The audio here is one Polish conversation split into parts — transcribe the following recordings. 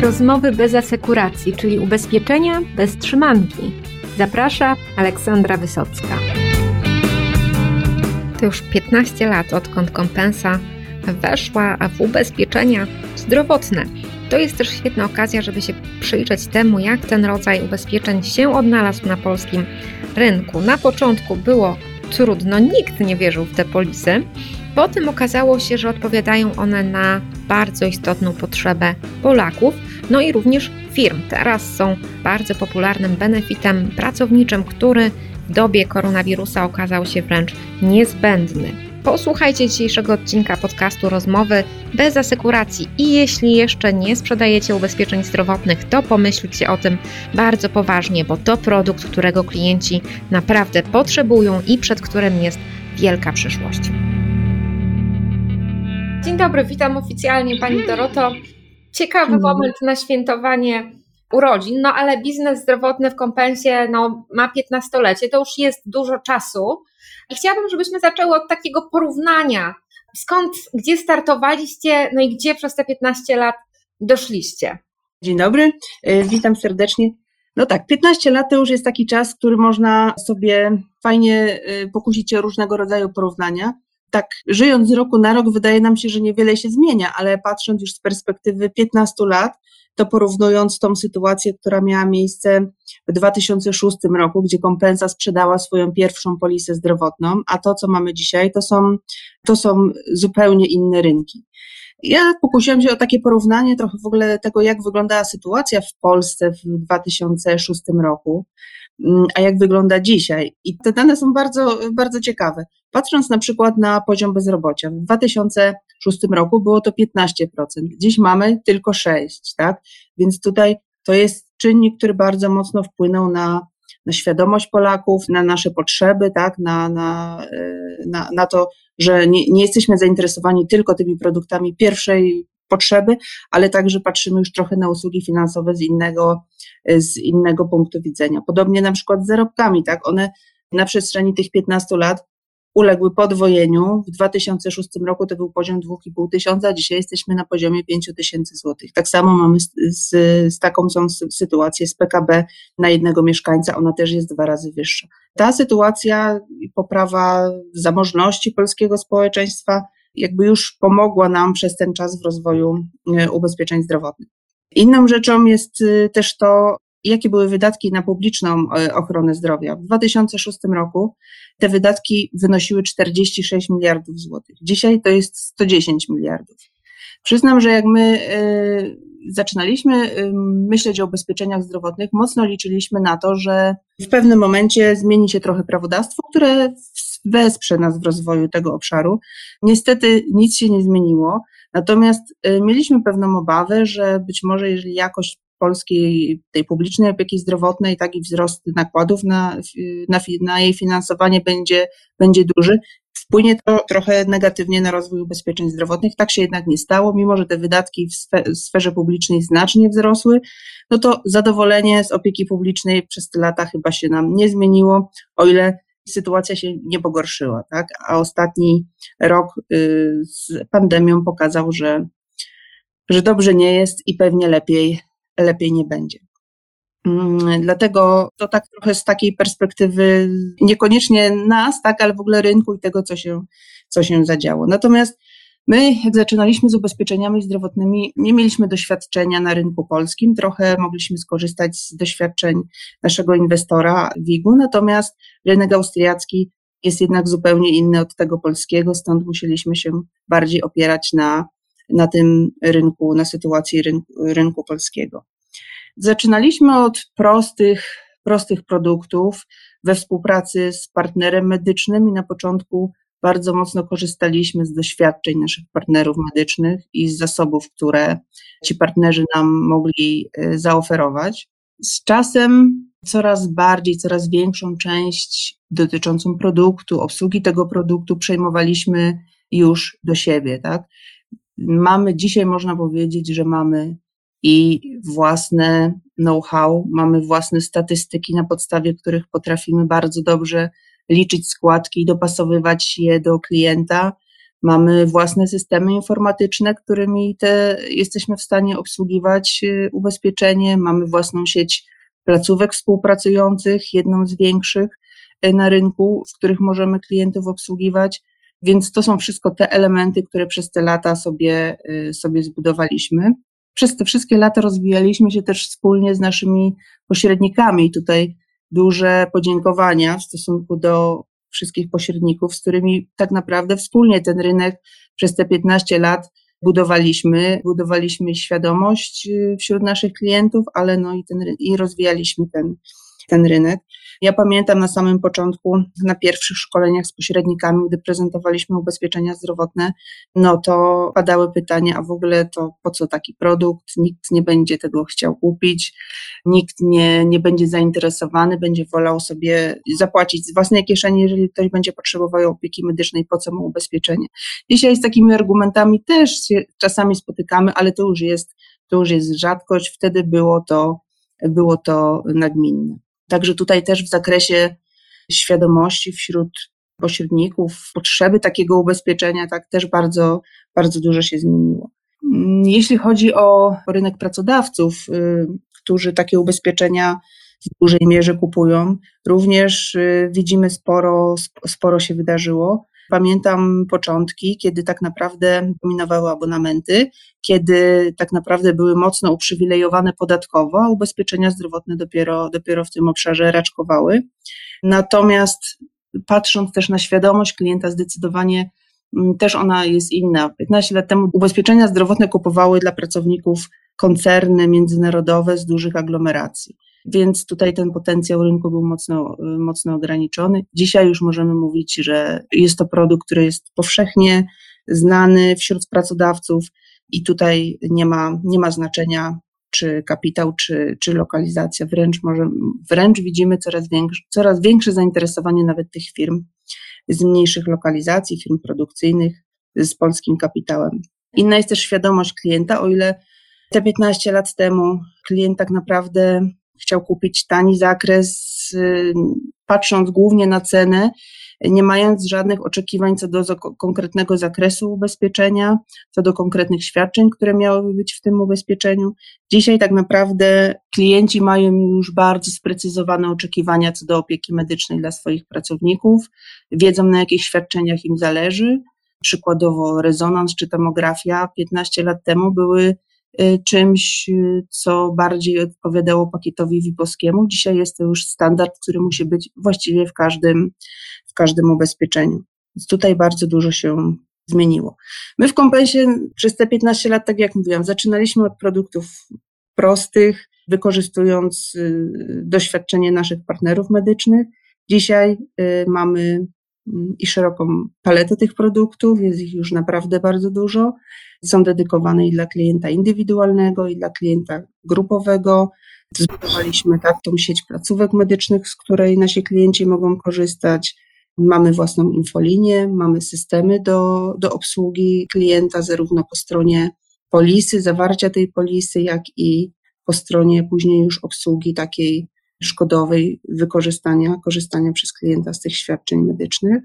Rozmowy bez asekuracji, czyli ubezpieczenia bez trzymanki. Zaprasza Aleksandra Wysocka. To już 15 lat, odkąd kompensa weszła w ubezpieczenia zdrowotne. To jest też świetna okazja, żeby się przyjrzeć temu, jak ten rodzaj ubezpieczeń się odnalazł na polskim rynku. Na początku było trudno, nikt nie wierzył w te polisy. Potem okazało się, że odpowiadają one na bardzo istotną potrzebę Polaków, no i również firm. Teraz są bardzo popularnym benefitem pracowniczym, który w dobie koronawirusa okazał się wręcz niezbędny. Posłuchajcie dzisiejszego odcinka podcastu Rozmowy bez asekuracji i jeśli jeszcze nie sprzedajecie ubezpieczeń zdrowotnych, to pomyślcie o tym bardzo poważnie, bo to produkt, którego klienci naprawdę potrzebują i przed którym jest wielka przyszłość. Dzień dobry, witam oficjalnie Pani Doroto. Ciekawy moment na świętowanie urodzin, no ale biznes zdrowotny w kompensie no, ma 15-lecie, to już jest dużo czasu. I chciałabym, żebyśmy zaczęły od takiego porównania. Skąd, gdzie startowaliście, no i gdzie przez te 15 lat doszliście? Dzień dobry, e, witam serdecznie. No tak, 15 lat to już jest taki czas, który można sobie fajnie e, pokusić o różnego rodzaju porównania tak żyjąc z roku na rok wydaje nam się, że niewiele się zmienia, ale patrząc już z perspektywy 15 lat, to porównując tą sytuację, która miała miejsce w 2006 roku, gdzie kompensa sprzedała swoją pierwszą polisę zdrowotną, a to, co mamy dzisiaj, to są, to są zupełnie inne rynki. Ja pokusiłam się o takie porównanie trochę w ogóle tego, jak wyglądała sytuacja w Polsce w 2006 roku. Mm, a jak wygląda dzisiaj. I te dane są bardzo, bardzo ciekawe. Patrząc na przykład na poziom bezrobocia, w 2006 roku było to 15%, dziś mamy tylko 6%, tak? Więc tutaj to jest czynnik, który bardzo mocno wpłynął na, na świadomość Polaków, na nasze potrzeby, tak? na, na, e, na, na to, że nie, nie jesteśmy zainteresowani tylko tymi produktami pierwszej potrzeby, ale także patrzymy już trochę na usługi finansowe z innego, z innego punktu widzenia. Podobnie na przykład z zarobkami, tak? One na przestrzeni tych 15 lat uległy podwojeniu. W 2006 roku to był poziom 2,5 tysiąca, dzisiaj jesteśmy na poziomie 5 tysięcy złotych. Tak samo mamy z, z, taką są sytuację z PKB na jednego mieszkańca, ona też jest dwa razy wyższa. Ta sytuacja i poprawa zamożności polskiego społeczeństwa jakby już pomogła nam przez ten czas w rozwoju e, ubezpieczeń zdrowotnych. Inną rzeczą jest y, też to, jakie były wydatki na publiczną e, ochronę zdrowia. W 2006 roku te wydatki wynosiły 46 miliardów złotych. Dzisiaj to jest 110 miliardów. Przyznam, że jak my e, zaczynaliśmy myśleć o ubezpieczeniach zdrowotnych, mocno liczyliśmy na to, że w pewnym momencie zmieni się trochę prawodawstwo, które wesprze nas w rozwoju tego obszaru. Niestety nic się nie zmieniło, natomiast y, mieliśmy pewną obawę, że być może jeżeli jakość polskiej, tej publicznej opieki zdrowotnej, tak i wzrost nakładów na, na, na jej finansowanie będzie, będzie duży, wpłynie to trochę negatywnie na rozwój ubezpieczeń zdrowotnych. Tak się jednak nie stało, mimo że te wydatki w sferze publicznej znacznie wzrosły, no to zadowolenie z opieki publicznej przez te lata chyba się nam nie zmieniło, o ile sytuacja się nie pogorszyła, tak? A ostatni rok y, z pandemią pokazał, że, że dobrze nie jest i pewnie lepiej, lepiej nie będzie. Mm, dlatego to tak trochę z takiej perspektywy niekoniecznie nas, tak, ale w ogóle rynku i tego, co się, co się zadziało. Natomiast My, jak zaczynaliśmy z ubezpieczeniami zdrowotnymi, nie mieliśmy doświadczenia na rynku polskim, trochę mogliśmy skorzystać z doświadczeń naszego inwestora WIG-u, natomiast rynek austriacki jest jednak zupełnie inny od tego polskiego, stąd musieliśmy się bardziej opierać na, na tym rynku, na sytuacji rynku, rynku polskiego. Zaczynaliśmy od prostych, prostych produktów we współpracy z partnerem medycznym i na początku bardzo mocno korzystaliśmy z doświadczeń naszych partnerów medycznych i z zasobów, które ci partnerzy nam mogli y, zaoferować. Z czasem coraz bardziej, coraz większą część dotyczącą produktu, obsługi tego produktu przejmowaliśmy już do siebie, tak? Mamy dzisiaj, można powiedzieć, że mamy i własne know-how, mamy własne statystyki, na podstawie których potrafimy bardzo dobrze liczyć składki i dopasowywać je do klienta. Mamy własne systemy informatyczne, którymi te jesteśmy w stanie obsługiwać y, ubezpieczenie. Mamy własną sieć placówek współpracujących, jedną z większych y, na rynku, w których możemy klientów obsługiwać. Więc to są wszystko te elementy, które przez te lata sobie, y, sobie zbudowaliśmy. Przez te wszystkie lata rozwijaliśmy się też wspólnie z naszymi pośrednikami. I tutaj duże podziękowania w stosunku do wszystkich pośredników, z którymi tak naprawdę wspólnie ten rynek przez te 15 lat budowaliśmy, budowaliśmy świadomość y, wśród naszych klientów, ale no i, ten, i rozwijaliśmy ten, ten rynek. Ja pamiętam na samym początku, na pierwszych szkoleniach z pośrednikami, gdy prezentowaliśmy ubezpieczenia zdrowotne, no to padały pytania, a w ogóle to po co taki produkt? Nikt nie będzie tego chciał kupić, nikt nie, nie będzie zainteresowany, będzie wolał sobie zapłacić z własnej kieszeni, jeżeli ktoś będzie potrzebował opieki medycznej, po co mu ubezpieczenie. Dzisiaj z takimi argumentami też się czasami spotykamy, ale to już jest, to już jest rzadkość. Wtedy było to, było to nagminne. Także tutaj też w zakresie świadomości wśród pośredników, potrzeby takiego ubezpieczenia, tak też bardzo, bardzo dużo się zmieniło. Jeśli chodzi o rynek pracodawców, y, którzy takie ubezpieczenia w dużej mierze kupują, również y, widzimy sporo, sporo się wydarzyło. Pamiętam początki, kiedy tak naprawdę dominowały abonamenty, kiedy tak naprawdę były mocno uprzywilejowane podatkowo, a ubezpieczenia zdrowotne dopiero, dopiero w tym obszarze raczkowały. Natomiast patrząc też na świadomość klienta, zdecydowanie mm, też ona jest inna. 15 lat temu ubezpieczenia zdrowotne kupowały dla pracowników koncerny międzynarodowe z dużych aglomeracji więc tutaj ten potencjał rynku był mocno, mocno ograniczony. Dzisiaj już możemy mówić, że jest to produkt, który jest powszechnie znany wśród pracodawców i tutaj nie ma, nie ma znaczenia czy kapitał, czy, czy lokalizacja. Wręcz, może, wręcz widzimy coraz większe, coraz większe zainteresowanie nawet tych firm z mniejszych lokalizacji, firm produkcyjnych z polskim kapitałem. Inna jest też świadomość klienta, o ile te 15 lat temu klient tak naprawdę chciał kupić tani zakres, y, patrząc głównie na cenę, nie mając żadnych oczekiwań co do konkretnego zakresu ubezpieczenia, co do konkretnych świadczeń, które miałyby być w tym ubezpieczeniu. Dzisiaj tak naprawdę klienci mają już bardzo sprecyzowane oczekiwania co do opieki medycznej dla swoich pracowników, wiedzą na jakich świadczeniach im zależy. Przykładowo rezonans czy tomografia 15 lat temu były czymś, y, co bardziej odpowiadało pakietowi VIP-owskiemu. Dzisiaj jest to już standard, który musi być właściwie w każdym, w każdym ubezpieczeniu. Więc tutaj bardzo dużo się zmieniło. My w Kompensie przez te 15 lat, tak jak mówiłam, zaczynaliśmy od produktów prostych, wykorzystując y, doświadczenie naszych partnerów medycznych. Dzisiaj mamy i szeroką paletę tych produktów, jest ich już naprawdę bardzo dużo są dedykowane i dla klienta indywidualnego, i dla klienta grupowego. Zbudowaliśmy taką sieć placówek medycznych, z której nasi klienci mogą korzystać. Mamy własną infolinię, mamy systemy do, do obsługi klienta, zarówno po stronie polisy, zawarcia tej polisy, jak i po stronie później już obsługi takiej szkodowej, wykorzystania, korzystania przez klienta z tych świadczeń medycznych.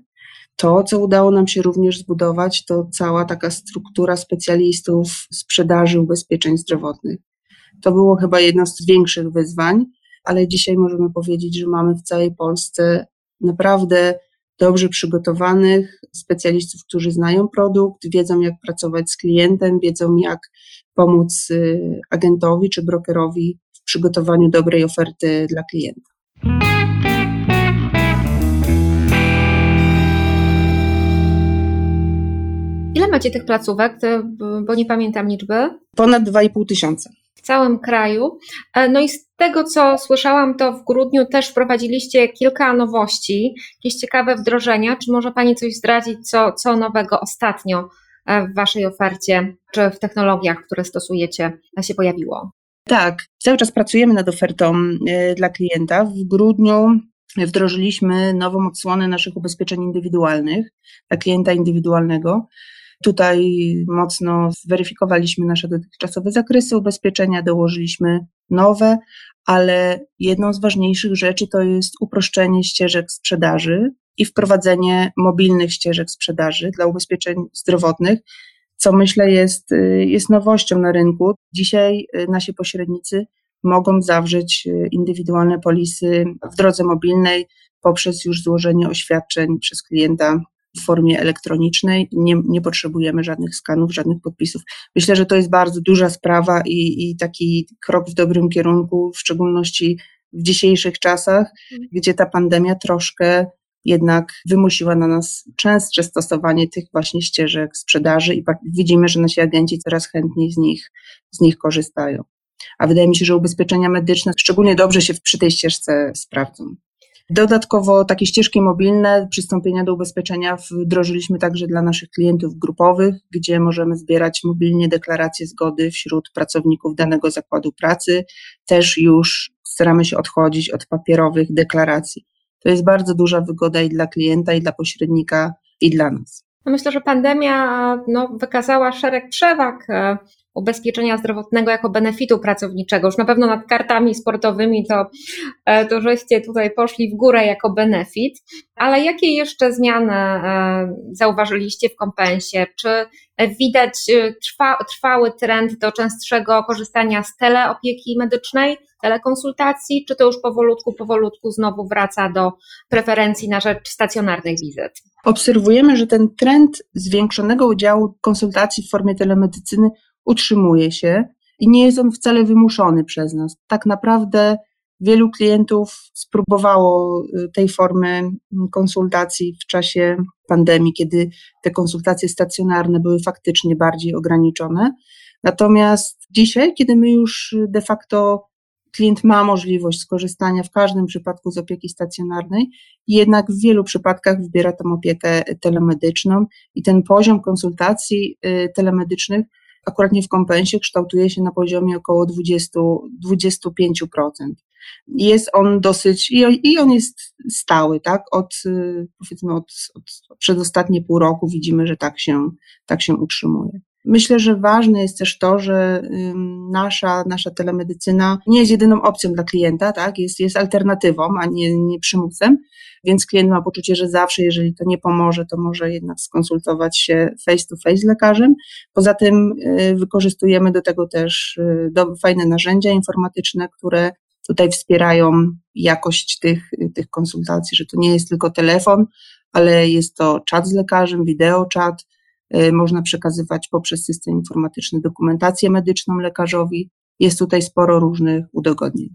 To, co udało nam się również zbudować, to cała taka struktura specjalistów sprzedaży ubezpieczeń zdrowotnych. To było chyba jedno z większych wyzwań, ale dzisiaj możemy powiedzieć, że mamy w całej Polsce naprawdę dobrze przygotowanych specjalistów, którzy znają produkt, wiedzą jak pracować z klientem, wiedzą jak pomóc y, agentowi czy brokerowi przygotowaniu dobrej oferty dla klienta. Ile macie tych placówek, bo nie pamiętam liczby? Ponad 2,5 tysiąca. W całym kraju. E, no i z tego, co słyszałam, to w grudniu też wprowadziliście kilka nowości, jakieś ciekawe wdrożenia. Czy może Pani coś zdradzić, co, co nowego ostatnio e, w Waszej ofercie, czy w technologiach, które stosujecie, się pojawiło? Tak, cały czas pracujemy nad ofertą e, dla klienta. W grudniu wdrożyliśmy nową odsłonę naszych ubezpieczeń indywidualnych dla klienta indywidualnego. Tutaj mocno zweryfikowaliśmy nasze dotychczasowe zakresy ubezpieczenia, dołożyliśmy nowe, ale jedną z ważniejszych rzeczy to jest uproszczenie ścieżek sprzedaży i wprowadzenie mobilnych ścieżek sprzedaży dla ubezpieczeń zdrowotnych, co myślę jest, y, jest nowością na rynku. Dzisiaj y, nasi pośrednicy mogą zawrzeć y, indywidualne polisy w drodze mobilnej poprzez już złożenie oświadczeń przez klienta w formie elektronicznej. Nie, nie potrzebujemy żadnych skanów, żadnych podpisów. Myślę, że to jest bardzo duża sprawa i, i taki krok w dobrym kierunku, w szczególności w dzisiejszych czasach, mhm. gdzie ta pandemia troszkę jednak wymusiła na nas częstsze stosowanie tych właśnie ścieżek sprzedaży i widzimy, że nasi agenci coraz chętniej z nich, z nich korzystają. A wydaje mi się, że ubezpieczenia medyczne szczególnie dobrze się przy tej ścieżce sprawdzą. Dodatkowo takie ścieżki mobilne, przystąpienia do ubezpieczenia wdrożyliśmy także dla naszych klientów grupowych, gdzie możemy zbierać mobilnie deklaracje zgody wśród pracowników danego zakładu pracy. Też już staramy się odchodzić od papierowych deklaracji. To jest bardzo duża wygoda i dla klienta, i dla pośrednika, i dla nas. No myślę, że pandemia no, wykazała szereg przewag e, ubezpieczenia zdrowotnego jako benefitu pracowniczego. Już na pewno nad kartami sportowymi to, e, to żeście tutaj poszli w górę jako benefit, ale jakie jeszcze zmiany e, zauważyliście w kompensie? Czy widać trwa, trwały trend do częstszego korzystania z teleopieki medycznej, telekonsultacji, czy to już powolutku, powolutku znowu wraca do preferencji na rzecz stacjonarnych wizyt? Obserwujemy, że ten trend zwiększonego udziału konsultacji w formie telemedycyny utrzymuje się i nie jest on wcale wymuszony przez nas. Tak naprawdę wielu klientów spróbowało y, tej formy konsultacji w czasie pandemii, kiedy te konsultacje stacjonarne były faktycznie bardziej ograniczone. Natomiast dzisiaj, kiedy my już de facto klient ma możliwość skorzystania w każdym przypadku z opieki stacjonarnej, jednak w wielu przypadkach wybiera tę opiekę telemedyczną i ten poziom konsultacji y, telemedycznych akurat nie w kompensie kształtuje się na poziomie około 20, 25%. Jest on dosyć, i on jest stały, tak? Od, y, powiedzmy, od, od przedostatnie pół roku widzimy, że tak się, tak się utrzymuje. Myślę, że ważne jest też to, że nasza, nasza telemedycyna nie jest jedyną opcją dla klienta, tak? jest, jest alternatywą, a nie, nie przymusem, więc klient ma poczucie, że zawsze, jeżeli to nie pomoże, to może jednak skonsultować się face to face z lekarzem. Poza tym y, wykorzystujemy do tego też y, fajne narzędzia informatyczne, które tutaj wspierają jakość tych, tych konsultacji, że to nie jest tylko telefon, ale jest to czat z lekarzem, wideo czat, można przekazywać poprzez system informatyczny dokumentację medyczną lekarzowi. Jest tutaj sporo różnych udogodnień.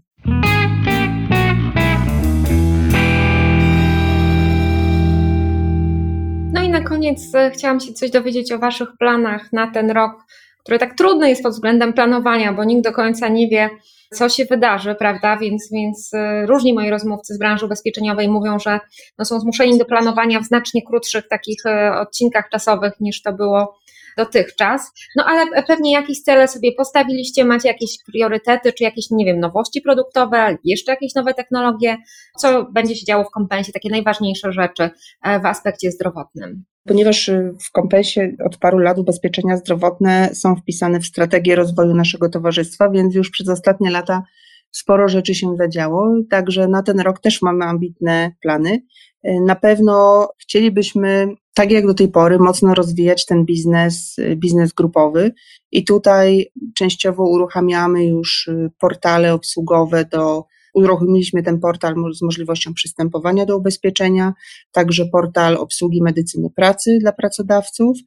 No i na koniec y, chciałam się coś dowiedzieć o Waszych planach na ten rok, który tak trudny jest pod względem planowania, bo nikt do końca nie wie, co się wydarzy, prawda? Więc, więc y, różni moi rozmówcy z branży ubezpieczeniowej mówią, że no są zmuszeni do planowania w znacznie krótszych takich y, odcinkach czasowych niż to było dotychczas. No ale pewnie jakieś cele sobie postawiliście, macie jakieś priorytety, czy jakieś, nie wiem, nowości produktowe, jeszcze jakieś nowe technologie? Co będzie się działo w kompensie, takie najważniejsze rzeczy e, w aspekcie zdrowotnym? Ponieważ y, w kompensie od paru lat ubezpieczenia zdrowotne są wpisane w strategię rozwoju naszego towarzystwa, więc już przez ostatnie lata sporo rzeczy się zadziało, także na ten rok też mamy ambitne plany. Y, na pewno chcielibyśmy, tak jak do tej pory, mocno rozwijać ten biznes, y, biznes grupowy i tutaj częściowo uruchamiamy już portale obsługowe do Uruchomiliśmy ten portal z możliwością przystępowania do ubezpieczenia, także portal obsługi medycyny pracy dla pracodawców,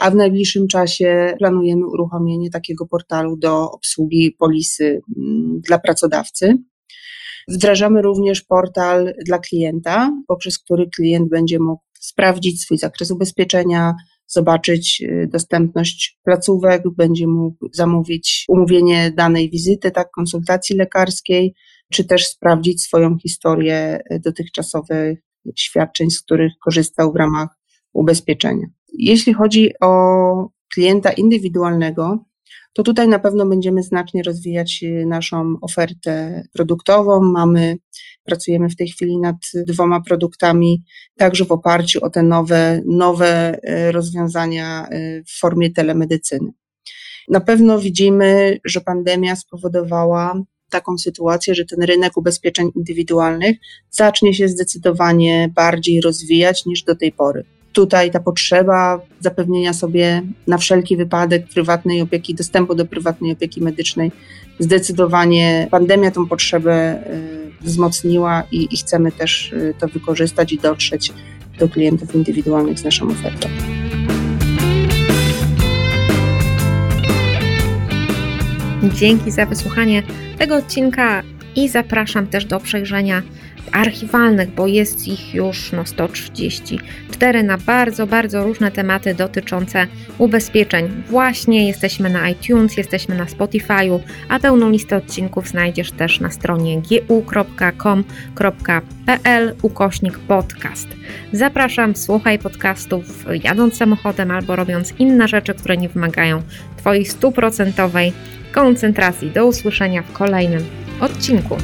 a w najbliższym czasie planujemy uruchomienie takiego portalu do obsługi polisy mm, dla pracodawcy. Wdrażamy również portal dla klienta, poprzez który klient będzie mógł sprawdzić swój zakres ubezpieczenia, zobaczyć y, dostępność placówek, będzie mógł zamówić umówienie danej wizyty, tak, konsultacji lekarskiej, czy też sprawdzić swoją historię e, dotychczasowych świadczeń, z których korzystał w ramach ubezpieczenia. Jeśli chodzi o klienta indywidualnego, to tutaj na pewno będziemy znacznie rozwijać e, naszą ofertę produktową. Mamy, pracujemy w tej chwili nad dwoma produktami, także w oparciu o te nowe, nowe e, rozwiązania w formie telemedycyny. Na pewno widzimy, że pandemia spowodowała taką sytuację, że ten rynek ubezpieczeń indywidualnych zacznie się zdecydowanie bardziej rozwijać niż do tej pory. Tutaj ta potrzeba zapewnienia sobie na wszelki wypadek prywatnej opieki, dostępu do prywatnej opieki medycznej, zdecydowanie pandemia tą potrzebę y, wzmocniła i, i chcemy też y, to wykorzystać i dotrzeć do klientów indywidualnych z naszą ofertą. Dzięki za wysłuchanie tego odcinka i zapraszam też do przejrzenia archiwalnych, bo jest ich już no, 134 na bardzo, bardzo różne tematy dotyczące ubezpieczeń. Właśnie jesteśmy na iTunes, jesteśmy na Spotify'u, a pełną listę odcinków znajdziesz też na stronie gu.com.pl ukośnik podcast. Zapraszam, słuchaj podcastów jadąc samochodem albo robiąc inne rzeczy, które nie wymagają Twojej stuprocentowej koncentracji. Do usłyszenia w kolejnym odcinku.